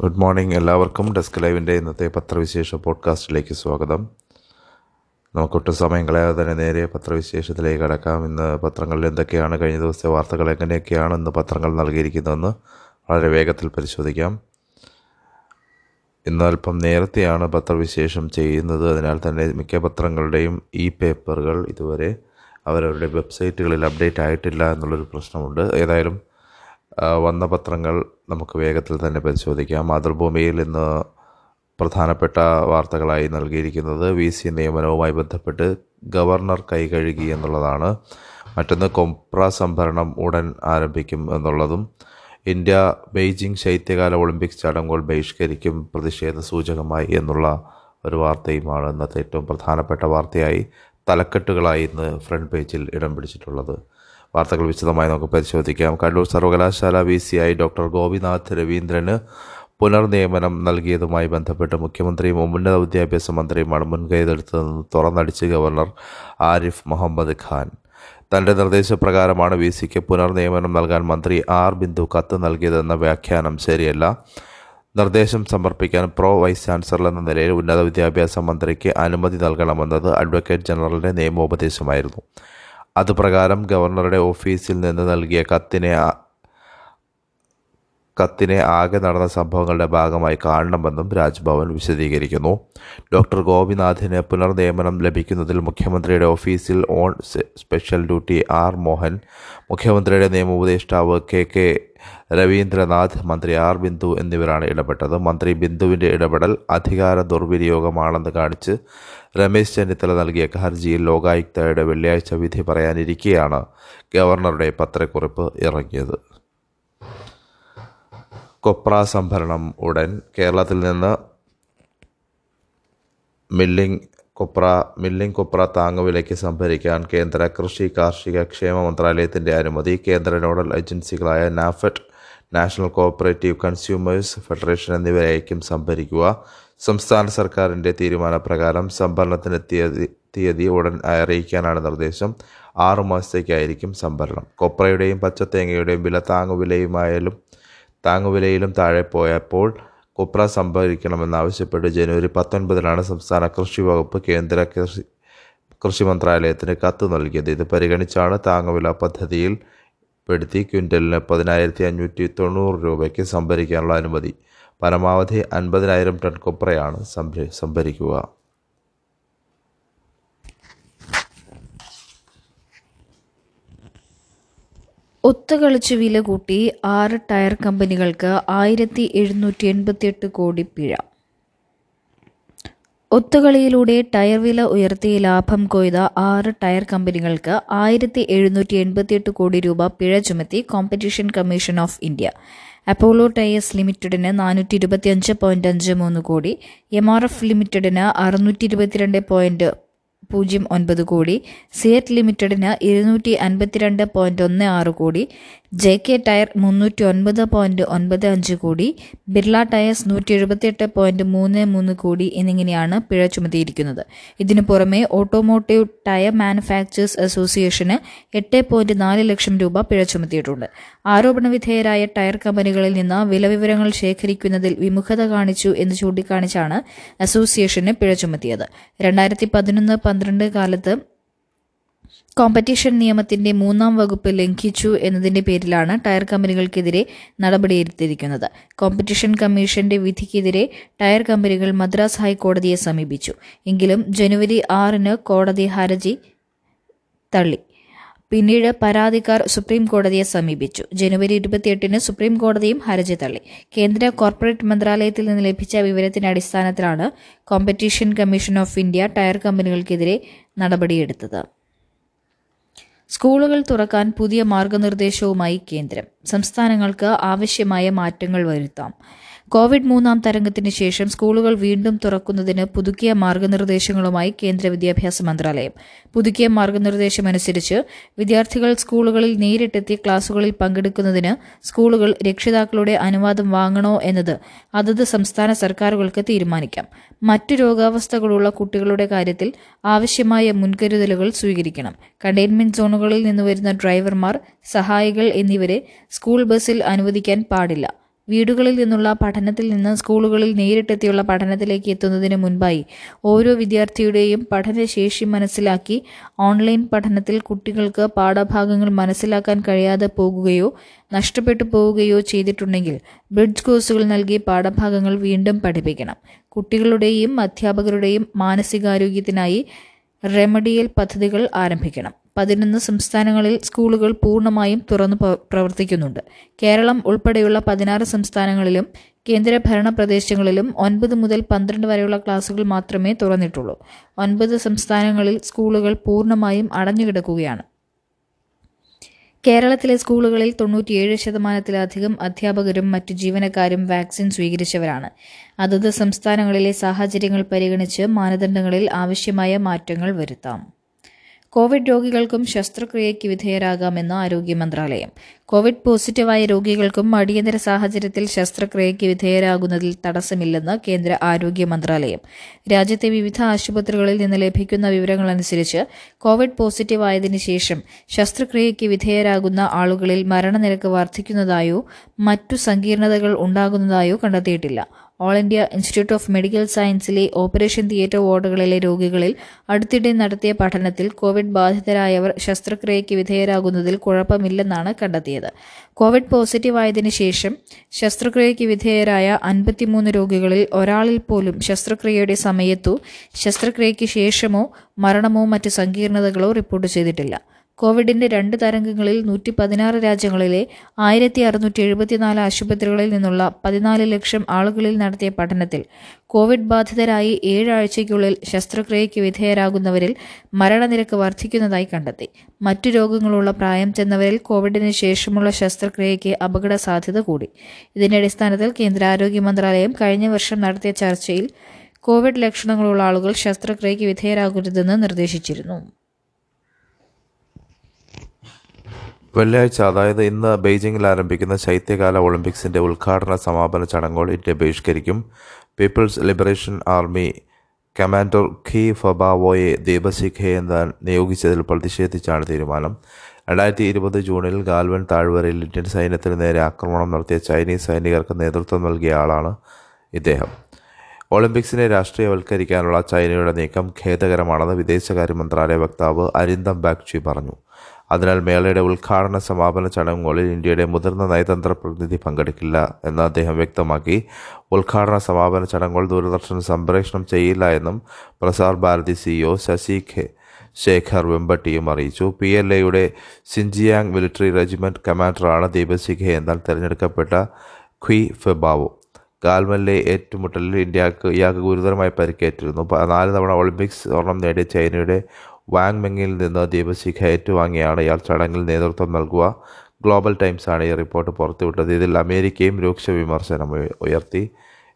Good morning എല്ലാവർക്കും. Desk ലൈവിന്റെ ഇന്നത്തെ പത്രവിശേഷ പോഡ്കാസ്റ്റിലേക്ക് സ്വാഗതം. നമുക്കൊട്ടും സമയം കളയാതെ തന്നെ നേരെ പത്രവിശേഷത്തിലേക്ക് കടക്കാം. ഇന്ന് പത്രങ്ങളിൽ എന്തൊക്കെയാണ് കഴിഞ്ഞ ദിവസത്തെ വാർത്തകൾ എങ്ങനെയൊക്കെയാണ് ഇന്ന് പത്രങ്ങൾ നൽകിയിരിക്കുന്നതെന്ന് വളരെ വേഗത്തിൽ പരിശോധിക്കാം. ഇന്ന് അല്പം നേരത്തെയാണ് പത്രവിശേഷം ചെയ്യുന്നത്. അതിനാൽ തന്നെ മിക്ക പത്രങ്ങളുടെയും ഇ പേപ്പറുകൾ ഇതുവരെ അവരവരുടെ വെബ്സൈറ്റുകളിൽ അപ്ഡേറ്റ് ആയിട്ടില്ല എന്നുള്ളൊരു പ്രശ്നമുണ്ട്. ഏതായാലും വന്ന പത്രങ്ങൾ നമുക്ക് വേഗത്തിൽ തന്നെ പരിശോധിക്കാം. മാതൃഭൂമിയിൽ ഇന്ന് പ്രധാനപ്പെട്ട വാർത്തകളായി നൽകിയിരിക്കുന്നത് വി സി നിയമനവുമായി ബന്ധപ്പെട്ട് ഗവർണർ കൈകഴുകി എന്നുള്ളതാണ്. മറ്റൊന്ന് കൊപ്ര സംഭരണം ഉടൻ ആരംഭിക്കും എന്നുള്ളതും ഇന്ത്യ ബെയ്ജിംഗ് ശൈത്യകാല ഒളിമ്പിക്സ് ചടങ്ങുകൾ ബഹിഷ്കരിക്കും പ്രതിഷേധ സൂചകമായി എന്നുള്ള ഒരു വാർത്തയുമാണ് ഇന്നത്തെ ഏറ്റവും പ്രധാനപ്പെട്ട വാർത്തയായി തലക്കെട്ടുകളായി ഇന്ന് ഫ്രണ്ട് പേജിൽ ഇടം പിടിച്ചിട്ടുള്ളത്. വാർത്തകൾ വിശദമായി നമുക്ക് പരിശോധിക്കാം. കണ്ണൂർ സർവകലാശാല വി സി ഐ ഡോക്ടർ ഗോപിനാഥ് രവീന്ദ്രന് പുനർനിയമനം നൽകിയതുമായി ബന്ധപ്പെട്ട് മുഖ്യമന്ത്രിയും ഉന്നത വിദ്യാഭ്യാസ മന്ത്രിയുമാണ് മുൻകൈതെടുത്തതെന്ന് തുറന്നടിച്ച് ഗവർണർ ആരിഫ് മുഹമ്മദ് ഖാൻ. തന്റെ നിർദ്ദേശപ്രകാരമാണ് വി സിക്ക് പുനർനിയമനം നൽകാൻ മന്ത്രി ആർ ബിന്ദു കത്ത് നൽകിയതെന്ന വ്യാഖ്യാനം ശരിയല്ല. നിർദ്ദേശം സമർപ്പിക്കാൻ പ്രോ വൈസ് ചാൻസലർ എന്ന നിലയിൽ ഉന്നത വിദ്യാഭ്യാസ മന്ത്രിക്ക് അനുമതി നൽകണമെന്നത് അഡ്വക്കേറ്റ് ജനറലിന്റെ നിയമോപദേശമായിരുന്നു. അതുപ്രകാരം ഗവർണറുടെ ഓഫീസിൽ നിന്ന് നൽകിയ കത്തിനെ കത്തിനെ ആകെ നടന്ന സംഭവങ്ങളുടെ ഭാഗമായി കാണണമെന്നും രാജ്ഭവൻ വിശദീകരിക്കുന്നു. ഡോക്ടർ ഗോപിനാഥിന് പുനർനിയമനം ലഭിക്കുന്നതിൽ മുഖ്യമന്ത്രിയുടെ ഓഫീസിൽ on special duty R Mohan മുഖ്യമന്ത്രിയുടെ നിയമോപദേഷ്ടാവ് കെ കെ രവീന്ദ്രനാഥ് മന്ത്രി ആർ ബിന്ദു എന്നിവരാണ് ഇടപെട്ടത്. മന്ത്രി ബിന്ദുവിന്റെ ഇടപെടൽ അധികാര ദുർവിനിയോഗമാണെന്ന് കാണിച്ച് രമേശ് ചെന്നിത്തല നൽകിയ ഹർജിയിൽ ലോകായുക്തയുടെ വെള്ളിയാഴ്ച വിധി പറയാനിരിക്കെയാണ് ഗവർണറുടെ പത്രക്കുറിപ്പ് ഇറങ്ങിയത്. കൊപ്ര സംഭരണം ഉടൻ കേരളത്തിൽ നിന്ന് മില്ലിംഗ് കൊപ്ര മില്ലിംഗ് കൊപ്ര താങ്ങുവിലയ്ക്ക് സംഭരിക്കാൻ കേന്ദ്ര കൃഷി കാർഷിക ക്ഷേമ മന്ത്രാലയത്തിന്റെ അനുമതി കേന്ദ്ര nodal ഏജൻസികളായ NAFED National Cooperative Consumers Federation എന്നിവരായിരിക്കും സംഭരിക്കുക. സംസ്ഥാന സർക്കാരിന്റെ തീരുമാനപ്രകാരം സംഭരണത്തിന് തീയതി തീയതി ഉടൻ അറിയിക്കാനാണ് നിർദ്ദേശം. ആറു മാസത്തേക്കായിരിക്കും സംഭരണം. കൊപ്രയുടെയും പച്ചത്തേങ്ങയുടെയും വില താങ്ങുവിലയുമായാലും താങ്ങുവിലയിലും താഴെ പോയപ്പോൾ കൊപ്ര സംഭരിക്കണമെന്നാവശ്യപ്പെട്ട് ജനുവരി പത്തൊൻപതിനാണ് സംസ്ഥാന കൃഷി വകുപ്പ് കേന്ദ്ര കൃഷി കൃഷി മന്ത്രാലയത്തിന് കത്ത് നൽകിയത്. ഇത് പരിഗണിച്ചാണ് താങ്ങുവില പദ്ധതിയിൽ പെടുത്തി ക്വിന്റലിന് പതിനായിരത്തി അഞ്ഞൂറ്റി തൊണ്ണൂറ് രൂപയ്ക്ക് സംഭരിക്കാനുള്ള അനുമതി. പരമാവധി അൻപതിനായിരം ടൺ കൊപ്രയാണ് സംഭരി സംഭരിക്കുക. ഒത്തുകളിച്ച് വില കൂട്ടി ആറ് ടയർ കമ്പനികൾക്ക് ആയിരത്തി എഴുന്നൂറ്റി എൺപത്തിയെട്ട് കോടി പിഴ. ഒത്തുകളിയിലൂടെ ടയർ വില ഉയർത്തി ലാഭം കൊയ്ത ആറ് ടയർ കമ്പനികൾക്ക് ആയിരത്തി എഴുന്നൂറ്റി എൺപത്തിയെട്ട് കോടി രൂപ പിഴ ചുമത്തി Competition Commission of India. Apollo tyres ലിമിറ്റഡിന് നാനൂറ്റി ഇരുപത്തിയഞ്ച് പോയിന്റ് അഞ്ച് മൂന്ന് കോടി എം ആർ എഫ് ലിമിറ്റഡിന് അറുന്നൂറ്റി ഇരുപത്തിരണ്ട് പോയിന്റ് പൂജ്യം ഒൻപത് കോടി സിയറ്റ് ലിമിറ്റഡിന് ഇരുന്നൂറ്റി അൻപത്തിരണ്ട് പോയിന്റ് ഒന്ന് ആറ് കോടി ജെ കെ ടയർ മുന്നൂറ്റി ഒൻപത് പോയിന്റ് ഒൻപത് അഞ്ച് കോടി ബിർള ടയേഴ്സ് നൂറ്റി എഴുപത്തിയെട്ട് പോയിന്റ് മൂന്ന് മൂന്ന് കോടി എന്നിങ്ങനെയാണ് പിഴ ചുമത്തിയിരിക്കുന്നത്. ഇതിനു പുറമെ ഓട്ടോമോട്ടീവ് ടയർ മാനുഫാക്ചേഴ്സ് അസോസിയേഷന് എട്ട് പോയിന്റ് നാല് ലക്ഷം രൂപ പിഴ ചുമത്തിയിട്ടുണ്ട്. ആരോപണവിധേയരായ ടയർ കമ്പനികളിൽ നിന്ന് വിലവിവരങ്ങൾ ശേഖരിക്കുന്നതിൽ വിമുഖത കാണിച്ചു എന്ന് ചൂണ്ടിക്കാണിച്ചാണ് അസോസിയേഷന് പിഴ ചുമത്തിയത്. രണ്ടായിരത്തി പതിനൊന്ന് പന്ത്രണ്ട് കാലത്ത് കോമ്പറ്റീഷൻ നിയമത്തിന്റെ മൂന്നാം വകുപ്പ് ലംഘിച്ചു എന്നതിന്റെ പേരിലാണ് ടയർ കമ്പനികൾക്കെതിരെ നടപടിയെടുത്തിരിക്കുന്നത്. കോമ്പറ്റീഷൻ കമ്മീഷന്റെ വിധിക്കെതിരെ ടയർ കമ്പനികൾ മദ്രാസ് ഹൈക്കോടതിയെ സമീപിച്ചു. എങ്കിലും ജനുവരി ആറിന് കോടതി ഹർജി തള്ളി. പിന്നീട് പരാതിക്കാർ സുപ്രീം കോടതിയെ സമീപിച്ചു. ജനുവരി ഇരുപത്തിയെട്ടിന് സുപ്രീം കോടതിയും ഹർജി തള്ളി. കേന്ദ്ര കോർപ്പറേറ്റ് മന്ത്രാലയത്തിൽ നിന്ന് ലഭിച്ച വിവരത്തിന്റെ അടിസ്ഥാനത്തിലാണ് Competition Commission of India tyre കമ്പനികൾക്കെതിരെ നടപടിയെടുത്തത്. സ്കൂളുകൾ തുറക്കാൻ പുതിയ മാർഗനിർദ്ദേശവുമായി കേന്ദ്രം. സംസ്ഥാനങ്ങൾക്ക് ആവശ്യമായ മാറ്റങ്ങൾ വരുത്താം. കോവിഡ് മൂന്നാം തരംഗത്തിന് ശേഷം സ്കൂളുകൾ വീണ്ടും തുറക്കുന്നതിന് പുതുക്കിയ മാർഗനിർദ്ദേശങ്ങളുമായി കേന്ദ്ര വിദ്യാഭ്യാസ മന്ത്രാലയം. പുതുക്കിയ മാർഗനിർദ്ദേശമനുസരിച്ച് വിദ്യാർത്ഥികൾ സ്കൂളുകളിൽ നേരിട്ടെത്തി ക്ലാസുകളിൽ പങ്കെടുക്കുന്നതിന് സ്കൂളുകൾ രക്ഷിതാക്കളുടെ അനുവാദം വാങ്ങണോ എന്നത് അതത് സംസ്ഥാന സർക്കാരുകൾക്ക് തീരുമാനിക്കാം. മറ്റു രോഗാവസ്ഥകളുള്ള കുട്ടികളുടെ കാര്യത്തിൽ ആവശ്യമായ മുൻകരുതലുകൾ സ്വീകരിക്കണം. കണ്ടെയ്ൻമെന്റ് സോണുകളിൽ നിന്ന് വരുന്ന ഡ്രൈവർമാർ സഹായികൾ എന്നിവരെ സ്കൂൾ ബസ്സിൽ അനുവദിക്കാൻ പാടില്ല. വീടുകളിൽ നിന്നുള്ള പഠനത്തിൽ നിന്ന് സ്കൂളുകളിൽ നേരിട്ടെത്തിയുള്ള പഠനത്തിലേക്ക് എത്തുന്നതിന് മുൻപായി ഓരോ വിദ്യാർത്ഥിയുടെയും പഠനശേഷി മനസ്സിലാക്കി ഓൺലൈൻ പഠനത്തിൽ കുട്ടികൾക്ക് പാഠഭാഗങ്ങൾ മനസ്സിലാക്കാൻ കഴിയാതെ പോകുകയോ നഷ്ടപ്പെട്ടു പോവുകയോ ചെയ്തിട്ടുണ്ടെങ്കിൽ ബ്രിഡ്ജ് കോഴ്സുകൾ നൽകി പാഠഭാഗങ്ങൾ വീണ്ടും പഠിപ്പിക്കണം. കുട്ടികളുടെയും അധ്യാപകരുടെയും മാനസികാരോഗ്യത്തിനായി റെമഡിയൽ പദ്ധതികൾ ആരംഭിക്കണം. പതിനൊന്ന് സംസ്ഥാനങ്ങളിൽ സ്കൂളുകൾ പൂർണമായും തുറന്നു പ്രവർത്തിക്കുന്നുണ്ട്. കേരളം ഉൾപ്പെടെയുള്ള പതിനാറ് സംസ്ഥാനങ്ങളിലും കേന്ദ്രഭരണ പ്രദേശങ്ങളിലും ഒൻപത് മുതൽ പന്ത്രണ്ട് വരെയുള്ള ക്ലാസുകൾ മാത്രമേ തുറന്നിട്ടുള്ളൂ. ഒൻപത് സംസ്ഥാനങ്ങളിൽ സ്കൂളുകൾ പൂർണമായും അടഞ്ഞുകിടക്കുകയാണ്. കേരളത്തിലെ സ്കൂളുകളിൽ തൊണ്ണൂറ്റിയേഴ് ശതമാനത്തിലധികം അധ്യാപകരും മറ്റ് ജീവനക്കാരും വാക്സിൻ സ്വീകരിച്ചവരാണ്. അതത് സംസ്ഥാനങ്ങളിലെ സാഹചര്യങ്ങൾ പരിഗണിച്ച് മാനദണ്ഡങ്ങളിൽ ആവശ്യമായ മാറ്റങ്ങൾ വരുത്താം. കോവിഡ് രോഗികൾക്കും ശസ്ത്രക്രിയയ്ക്ക് വിധേയരാകാമെന്ന് ആരോഗ്യ മന്ത്രാലയം. കോവിഡ് പോസിറ്റീവായ രോഗികൾക്കും അടിയന്തര സാഹചര്യത്തിൽ ശസ്ത്രക്രിയയ്ക്ക് വിധേയരാകുന്നതിൽ തടസ്സമില്ലെന്ന് കേന്ദ്ര ആരോഗ്യ മന്ത്രാലയം. രാജ്യത്തെ വിവിധ ആശുപത്രികളിൽ നിന്ന് ലഭിക്കുന്ന വിവരങ്ങൾ അനുസരിച്ച് കോവിഡ് പോസിറ്റീവായതിനു ശേഷം ശസ്ത്രക്രിയയ്ക്ക് വിധേയരാകുന്ന ആളുകളിൽ മരണനിരക്ക് വർദ്ധിക്കുന്നതായോ മറ്റു സങ്കീർണതകൾ ഉണ്ടാകുന്നതായോ കണ്ടെത്തിയിട്ടില്ല. All India Institute of Medical സയൻസിലെ operation theatre വാർഡുകളിലെ രോഗികളിൽ അടുത്തിടെ നടത്തിയ പഠനത്തിൽ കോവിഡ് ബാധിതരായവർ ശസ്ത്രക്രിയയ്ക്ക് വിധേയരാകുന്നതിൽ കുഴപ്പമില്ലെന്നാണ് കണ്ടെത്തിയത്. കോവിഡ് പോസിറ്റീവായതിനു ശേഷം ശസ്ത്രക്രിയയ്ക്ക് വിധേയരായ അൻപത്തിമൂന്ന് രോഗികളിൽ ഒരാളിൽ പോലും ശസ്ത്രക്രിയയുടെ സമയത്തോ ശസ്ത്രക്രിയയ്ക്ക് ശേഷമോ മരണമോ മറ്റ് സങ്കീർണതകളോ റിപ്പോർട്ട് ചെയ്തിട്ടില്ല. കോവിഡിന്റെ രണ്ട് തരംഗങ്ങളിൽ നൂറ്റി പതിനാറ് രാജ്യങ്ങളിലെ ആയിരത്തി അറുന്നൂറ്റി എഴുപത്തിനാല് ആശുപത്രികളിൽ നിന്നുള്ള പതിനാല് ലക്ഷം ആളുകളിൽ നടത്തിയ പഠനത്തിൽ കോവിഡ് ബാധിതരായി ഏഴാഴ്ചയ്ക്കുള്ളിൽ ശസ്ത്രക്രിയയ്ക്ക് വിധേയരാകുന്നവരിൽ മരണനിരക്ക് വർദ്ധിക്കുന്നതായി കണ്ടെത്തി. മറ്റു രോഗങ്ങളുള്ള പ്രായം ചെന്നവരിൽ കോവിഡിന് ശേഷമുള്ള ശസ്ത്രക്രിയയ്ക്ക് അപകട സാധ്യത കൂടി. ഇതിന്റെ അടിസ്ഥാനത്തിൽ കേന്ദ്ര ആരോഗ്യ മന്ത്രാലയം കഴിഞ്ഞ വർഷം നടത്തിയ ചർച്ചയിൽ കോവിഡ് ലക്ഷണങ്ങളുള്ള ആളുകൾ ശസ്ത്രക്രിയയ്ക്ക് വിധേയരാകരുതെന്ന് നിർദ്ദേശിച്ചിരുന്നു. വെള്ളിയാഴ്ച അതായത് ഇന്ന് ബെയ്ജിങ്ങിൽ ആരംഭിക്കുന്ന ശൈത്യകാല ഒളിമ്പിക്സിന്റെ ഉദ്ഘാടന സമാപന ചടങ്ങുകൾ India ബഹിഷ്കരിക്കും. People's Liberation Army commander Qi ഫബാവോയെ ദീപശിഖയെ എന്ന് നിയോഗിച്ചതിൽ പ്രതിഷേധിച്ചാണ് തീരുമാനം. രണ്ടായിരത്തി ഇരുപത് ജൂണിൽ ഗാൽവൻ താഴ്വരയിൽ ഇന്ത്യൻ സൈന്യത്തിന് നേരെ ആക്രമണം നടത്തിയ ചൈനീസ് സൈനികർക്ക് നേതൃത്വം നൽകിയ ആളാണ് ഇദ്ദേഹം. ഒളിമ്പിക്സിനെ രാഷ്ട്രീയവൽക്കരിക്കാനുള്ള ചൈനയുടെ നീക്കം ഖേദകരമാണെന്ന് വിദേശകാര്യ മന്ത്രാലയ വക്താവ് അരിന്ദം ബാഗ്ചി പറഞ്ഞു. അതിനാൽ മേളയുടെ ഉദ്ഘാടന സമാപന ചടങ്ങുകളിൽ ഇന്ത്യയുടെ മുതിർന്ന നയതന്ത്ര പ്രതിനിധി പങ്കെടുക്കില്ല എന്ന് അദ്ദേഹം വ്യക്തമാക്കി. ഉദ്ഘാടന സമാപന ചടങ്ങുകൾ ദൂരദർശൻ സംപ്രേഷണം ചെയ്യില്ല എന്നും പ്രസാർ ഭാരതി സിഇഒ ശശി ശേഖർ വെമ്പട്ടിയും അറിയിച്ചു. പി എൽ എയുടെ സിൻജിയാങ് മിലിറ്ററി റെജിമെന്റ് കമാൻഡറാണ് ദീപശിഖെ എന്നാൽ തിരഞ്ഞെടുക്കപ്പെട്ട ഖ്വി ഫെബാവോ ഗാൽമലിലെ ഏറ്റുമുട്ടലിൽ ഇന്ത്യയ്ക്ക് ഇയാൾക്ക് ഗുരുതരമായി പരിക്കേറ്റിരുന്നു. നാല് തവണ ഒളിമ്പിക്സ് സ്വർണം നേടിയ ചൈനയുടെ വാങ് മെങ്ങിൽ നിന്ന് ദീപശിഖ ഏറ്റുവാങ്ങിയാണ് ഇയാൾ ചടങ്ങിൽ നേതൃത്വം നൽകുക. ഗ്ലോബൽ ടൈംസാണ് ഈ റിപ്പോർട്ട് പുറത്തുവിട്ടത്. ഇതിൽ അമേരിക്കയും രൂക്ഷ വിമർശനം ഉയർത്തി.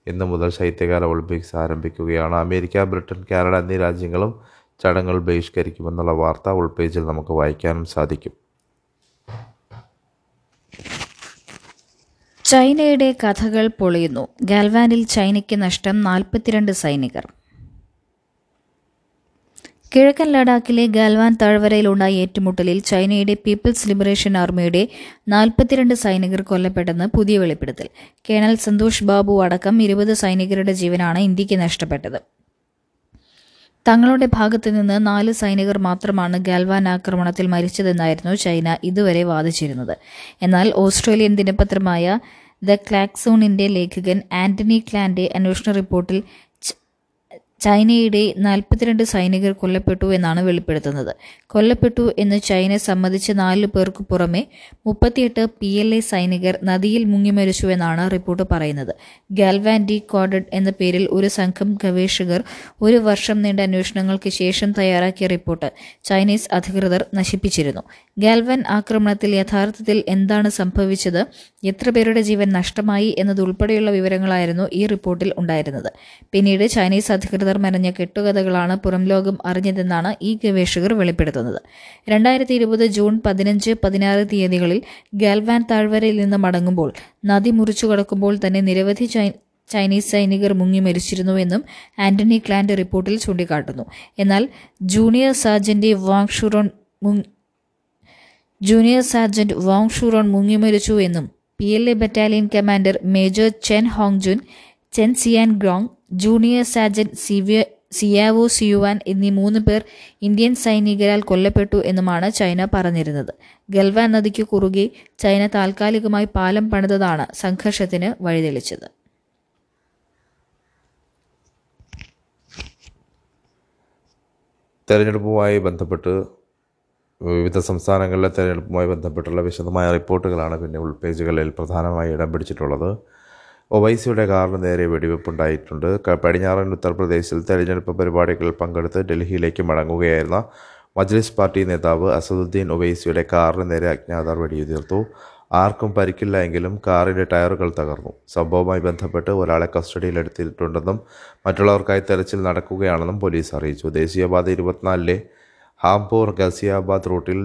ഇന്നു മുതൽ ശൈത്യകാല ഒളിമ്പിക്സ് ആരംഭിക്കുകയാണ്. അമേരിക്ക ബ്രിട്ടൻ കാനഡ എന്നീ രാജ്യങ്ങളും ചടങ്ങുകൾ ബഹിഷ്കരിക്കുമെന്നുള്ള വാർത്ത ഉൾപേജിൽ നമുക്ക് വായിക്കാനും സാധിക്കും. ചൈനയുടെ കഥകൾ പൊളിയുന്നു. ഗാൽവാനിൽ ചൈനയ്ക്ക് നഷ്ടം നാൽപ്പത്തിരണ്ട് സൈനികർ. കിഴക്കൻ ലഡാക്കിലെ ഗാൽവാൻ താഴ്വരയിലുണ്ടായ ഏറ്റുമുട്ടലിൽ ചൈനയുടെ പീപ്പിൾസ് ലിബറേഷൻ ആർമിയുടെ നാൽപ്പത്തിരണ്ട് സൈനികർ കൊല്ലപ്പെട്ടെന്ന് പുതിയ വെളിപ്പെടുത്തൽ. കേണൽ സന്തോഷ് ബാബു അടക്കം ഇരുപത് സൈനികരുടെ ജീവനാണ് ഇന്ത്യയ്ക്ക് നഷ്ടപ്പെട്ടത്. തങ്ങളുടെ ഭാഗത്തു നിന്ന് നാല് സൈനികർ മാത്രമാണ് ഗാൽവാൻ ആക്രമണത്തിൽ മരിച്ചതെന്നായിരുന്നു ചൈന ഇതുവരെ വാദിച്ചിരുന്നത്. എന്നാൽ ഓസ്ട്രേലിയൻ ദിനപത്രമായ ദ ക്ലാക്സോണിന്റെ ലേഖകൻ ആന്റണി ക്ലാന്റെ അന്വേഷണ റിപ്പോർട്ടിൽ ചൈനയുടെ നാൽപ്പത്തിരണ്ട് സൈനികർ കൊല്ലപ്പെട്ടു എന്നാണ് വെളിപ്പെടുത്തുന്നത്. കൊല്ലപ്പെട്ടു എന്ന് ചൈന സമ്മതിച്ച നാല് പേർക്ക് പുറമെ മുപ്പത്തിയെട്ട് പി എൽ എ സൈനികർ നദിയിൽ മുങ്ങിമരിച്ചു എന്നാണ് റിപ്പോർട്ട് പറയുന്നത്. ഗാൽവാൻ ഡി കോഡഡ് എന്ന പേരിൽ ഒരു സംഘം ഗവേഷകർ ഒരു വർഷം നീണ്ട അന്വേഷണങ്ങൾക്ക് ശേഷം തയ്യാറാക്കിയ റിപ്പോർട്ട് ചൈനീസ് അധികൃതർ നശിപ്പിച്ചിരുന്നു. ഗാൽവാൻ ആക്രമണത്തിൽ യഥാർത്ഥത്തിൽ എന്താണ് സംഭവിച്ചത് എത്ര പേരുടെ ജീവൻ നഷ്ടമായി എന്നതുൾപ്പെടെയുള്ള വിവരങ്ങളായിരുന്നു ഈ റിപ്പോർട്ടിൽ ഉണ്ടായിരുന്നത്. പിന്നീട് ചൈനീസ് അധികൃതർ മെനഞ്ഞ കെട്ടുകഥകളാണ് പുറം ലോകം അറിഞ്ഞതെന്നാണ് ഈ ഗവേഷകർ വെളിപ്പെടുത്തുന്നത്. രണ്ടായിരത്തി ഇരുപത് ജൂൺ പതിനഞ്ച് പതിനാറ് തീയതികളിൽ ഗാൽവാൻ താഴ്വരയിൽ നിന്ന് മടങ്ങുമ്പോൾ നദി മുറിച്ചു കടക്കുമ്പോൾ തന്നെ നിരവധി ചൈനീസ് സൈനികർ മുങ്ങി മരിച്ചിരുന്നുവെന്നും ആന്റണി ക്ലാന്റ് റിപ്പോർട്ടിൽ ചൂണ്ടിക്കാട്ടുന്നു. എന്നാൽ junior sergeant Wang Zhuoran junior sergeant Wang Zhuoran മുങ്ങിമരിച്ചു എന്നും P L A battalion commander major Chen Hongjun Chen Xiangrong junior Sajan സിവിയ സിയാവോ സിയുവാൻ എന്നീ മൂന്ന് പേർ ഇന്ത്യൻ സൈനികരാൽ കൊല്ലപ്പെട്ടു എന്നുമാണ് ചൈന പറഞ്ഞിരുന്നത്. ഗൽവാൻ നദിക്ക് കുറുകെ ചൈന താൽക്കാലികമായി പാലം പണിതതാണ് സംഘർഷത്തിന് വഴിതെളിച്ചത്. തെരഞ്ഞെടുപ്പുമായി ബന്ധപ്പെട്ട് വിവിധ സംസ്ഥാനങ്ങളിലെ തെരഞ്ഞെടുപ്പുമായി ബന്ധപ്പെട്ടുള്ള വിശദമായ റിപ്പോർട്ടുകളാണ് പിന്നെ ഉൾപേജുകളിൽ പ്രധാനമായി ഇടം പിടിച്ചിട്ടുള്ളത്. ഒവൈസിയുടെ കാറിന് നേരെ വെടിവെപ്പുണ്ടായിട്ടുണ്ട്. പടിഞ്ഞാറൻ ഉത്തർപ്രദേശിൽ തെരഞ്ഞെടുപ്പ് പരിപാടികളിൽ പങ്കെടുത്ത് ഡൽഹിയിലേക്ക് മടങ്ങുകയായിരുന്ന മജ്ലിസ് പാർട്ടി നേതാവ് അസദുദ്ദീൻ ഒവൈസിയുടെ കാറിന് നേരെ അജ്ഞാതർ വെടിയുതിർത്തു. ആർക്കും പരിക്കില്ല എങ്കിലും കാറിന്റെ ടയറുകൾ തകർന്നു. സംഭവവുമായി ബന്ധപ്പെട്ട് ഒരാളെ കസ്റ്റഡിയിലെടുത്തിട്ടുണ്ടെന്നും മറ്റുള്ളവർക്കായി തെരച്ചിൽ നടക്കുകയാണെന്നും പോലീസ് അറിയിച്ചു. ദേശീയപാത ഇരുപത്തിനാലിലെ ഹാംപൂർ ഗസിയാബാദ് റൂട്ടിൽ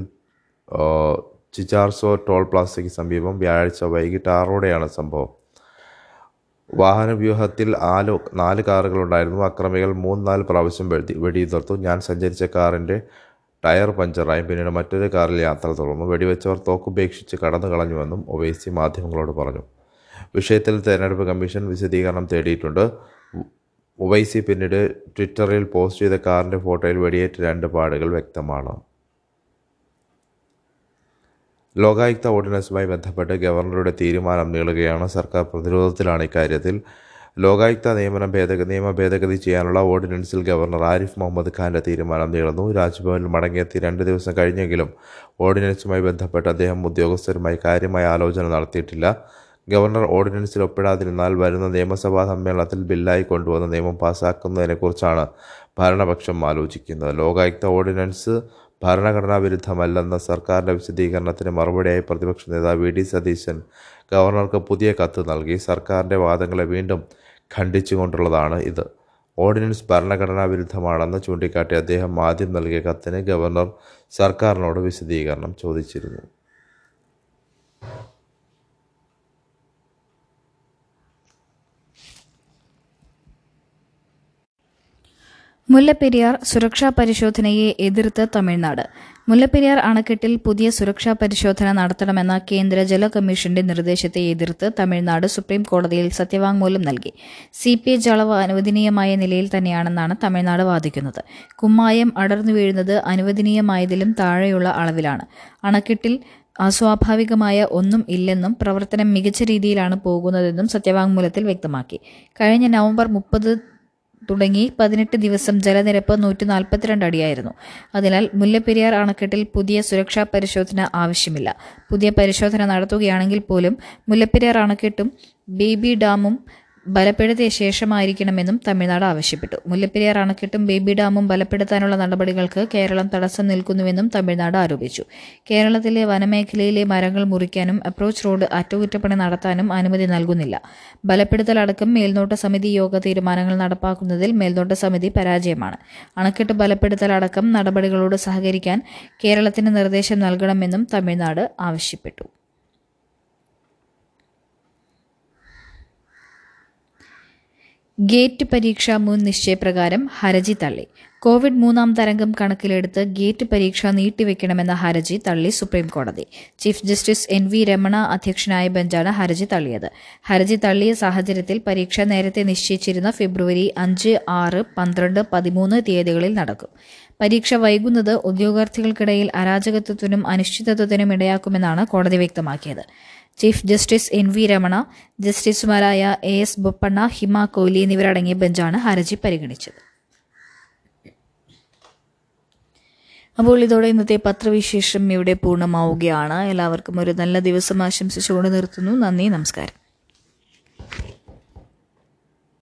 ചിചാർസോ ടോൾ പ്ലാസയ്ക്ക് സമീപം വ്യാഴാഴ്ച വൈകിട്ട് ആറോടെയാണ് സംഭവം. വാഹനവ്യൂഹത്തിൽ ആൽ നാല് കാറുകളുണ്ടായിരുന്നു അക്രമികൾ മൂന്ന് നാല് പ്രാവശ്യം വെടി വെടിയുതിർത്തു. ഞാൻ സഞ്ചരിച്ച കാറിന്റെ ടയർ പഞ്ചറായും പിന്നീട് മറ്റൊരു കാറിൽ യാത്ര തുടർന്നു. വെടിവെച്ചവർ തോക്കുപേക്ഷിച്ച് കടന്നു കളഞ്ഞുവെന്നും ഒവൈസി മാധ്യമങ്ങളോട് പറഞ്ഞു. വിഷയത്തിൽ തെരഞ്ഞെടുപ്പ് കമ്മീഷൻ വിശദീകരണം തേടിയിട്ടുണ്ട്. ഒവൈസി പിന്നീട് ട്വിറ്ററിൽ പോസ്റ്റ് ചെയ്ത കാറിന്റെ ഫോട്ടോയിൽ വെടിയേറ്റ രണ്ട് പാടുകൾ വ്യക്തമാണ്. ലോകായുക്ത ഓർഡിനൻസുമായി ബന്ധപ്പെട്ട് ഗവർണറുടെ തീരുമാനം നീളുകയാണ്. സർക്കാർ പ്രതിരോധത്തിലാണ് ഇക്കാര്യത്തിൽ. ലോകായുക്ത നിയമനം ഭേദഗതി നിയമ ഭേദഗതി ചെയ്യാനുള്ള ഓർഡിനൻസിൽ ഗവർണർ ആരിഫ് മുഹമ്മദ് ഖാന്റെ തീരുമാനം നീളുന്നു. രാജ്ഭവനിൽ മടങ്ങിയെത്തി രണ്ട് ദിവസം കഴിഞ്ഞെങ്കിലും ഓർഡിനൻസുമായി ബന്ധപ്പെട്ട് അദ്ദേഹം ഉദ്യോഗസ്ഥരുമായി കാര്യമായ ആലോചന നടത്തിയിട്ടില്ല. ഗവർണർ ഓർഡിനൻസിൽ ഒപ്പിടാതിരുന്നാൽ വരുന്ന നിയമസഭാ സമ്മേളനത്തിൽ ബില്ലായി കൊണ്ടുവന്ന് നിയമം പാസാക്കുന്നതിനെക്കുറിച്ചാണ് ഭരണപക്ഷം ആലോചിക്കുന്നത്. ലോകായുക്ത ഓർഡിനൻസ് ഭരണഘടനാ വിരുദ്ധമല്ലെന്ന സർക്കാരിന്റെ വിശദീകരണത്തിന് മറുപടിയായി പ്രതിപക്ഷ നേതാവ് വി. ഡി. സതീശൻ ഗവർണർക്ക് പുതിയ കത്ത് നൽകി. സർക്കാരിന്റെ വാദങ്ങളെ വീണ്ടും ഖണ്ഡിച്ചുകൊണ്ടുള്ളതാണ് ഇത്. ഓർഡിനൻസ് ഭരണഘടനാ വിരുദ്ധമാണെന്ന് ചൂണ്ടിക്കാട്ടി അദ്ദേഹം ആദ്യം നൽകിയ കത്തിന് ഗവർണർ സർക്കാരിനോട് വിശദീകരണം ചോദിച്ചിരുന്നു. മുല്ലപ്പെരിയാർ സുരക്ഷാ പരിശോധനയെ എതിർത്ത് തമിഴ്നാട്. മുല്ലപ്പെരിയാർ അണക്കെട്ടിൽ പുതിയ സുരക്ഷാ പരിശോധന നടത്തണമെന്ന കേന്ദ്ര ജല കമ്മീഷന്റെ നിർദ്ദേശത്തെ എതിർത്ത് തമിഴ്നാട് സുപ്രീം കോടതിയിൽ സത്യവാങ്മൂലം നൽകി. സി പി എച്ച് അളവ് അനുവദനീയമായ നിലയിൽ തന്നെയാണെന്നാണ് തമിഴ്നാട് വാദിക്കുന്നത്. കുമ്മായം അടർന്നു വീഴുന്നത് അനുവദനീയമായതിലും താഴെയുള്ള അളവിലാണ്. അണക്കെട്ടിൽ അസ്വാഭാവികമായ ഒന്നും ഇല്ലെന്നും പ്രവർത്തനം മികച്ച രീതിയിലാണ് പോകുന്നതെന്നും സത്യവാങ്മൂലത്തിൽ വ്യക്തമാക്കി. കഴിഞ്ഞ നവംബർ മുപ്പത് തുടങ്ങി പതിനെട്ട് ദിവസം ജലനിരപ്പ് നൂറ്റി നാൽപ്പത്തിരണ്ട് അടിയായിരുന്നു. അതിനാൽ മുല്ലപ്പെരിയാർ അണക്കെട്ടിൽ പുതിയ സുരക്ഷാ പരിശോധന ആവശ്യമില്ല. പുതിയ പരിശോധന നടത്തുകയാണെങ്കിൽ പോലും മുല്ലപ്പെരിയാർ അണക്കെട്ടും ബേബി ഡാമും ബലപ്പെടുത്തിയ ശേഷമായിരിക്കണമെന്നും തമിഴ്നാട് ആവശ്യപ്പെട്ടു. മുല്ലപ്പെരിയാർ അണക്കെട്ടും ബേബി ഡാമും ബലപ്പെടുത്താനുള്ള നടപടികൾക്ക് കേരളം തടസ്സം നിൽക്കുന്നുവെന്നും തമിഴ്നാട് ആരോപിച്ചു. കേരളത്തിലെ വനമേഖലയിലെ മരങ്ങൾ മുറിക്കാനും അപ്രോച്ച് റോഡ് അറ്റകുറ്റപ്പണി നടത്താനും അനുമതി നൽകുന്നില്ല. ബലപ്പെടുത്തലടക്കം മേൽനോട്ട സമിതി യോഗ തീരുമാനങ്ങൾ നടപ്പാക്കുന്നതിൽ മേൽനോട്ട സമിതി പരാജയമാണ്. അണക്കെട്ട് ബലപ്പെടുത്തലടക്കം നടപടികളോട് സഹകരിക്കാൻ കേരളത്തിന് നിർദ്ദേശം നൽകണമെന്നും തമിഴ്നാട് ആവശ്യപ്പെട്ടു. ഗേറ്റ് പരീക്ഷ മുൻ നിശ്ചയപ്രകാരം ഹർജി തള്ളി. കോവിഡ് മൂന്നാം തരംഗം കണക്കിലെടുത്ത് ഗേറ്റ് പരീക്ഷ നീട്ടിവെക്കണമെന്ന ഹർജി തള്ളി സുപ്രീം കോടതി chief justice N V Ramana അധ്യക്ഷനായ ബെഞ്ചാണ് ഹർജി തള്ളിയത്. ഹർജി തള്ളിയ സാഹചര്യത്തിൽ പരീക്ഷ നേരത്തെ നിശ്ചയിച്ചിരുന്ന ഫെബ്രുവരി അഞ്ച് ആറ് പന്ത്രണ്ട് പതിമൂന്ന് തീയതികളിൽ നടക്കും. പരീക്ഷ വൈകുന്നത് ഉദ്യോഗാർത്ഥികൾക്കിടയിൽ അരാജകത്വത്തിനും അനിശ്ചിതത്വത്തിനും ഇടയാക്കുമെന്നാണ് കോടതി വ്യക്തമാക്കിയത്. Chief justice N V Ramana ജസ്റ്റിസുമാരായ എ എസ് ബൊപ്പണ്ണ ഹിമ കോഹ്ലി എന്നിവരടങ്ങിയ ബെഞ്ചാണ് ഹർജി പരിഗണിച്ചത്. അപ്പോൾ ഇതോടെ ഇന്നത്തെ പത്രവിശേഷം ഇവിടെ പൂർണമാവുകയാണ്. എല്ലാവർക്കും ഒരു നല്ല ദിവസം ആശംസിച്ചുകൊണ്ട് നിർത്തുന്നു. നന്ദി നമസ്കാരം.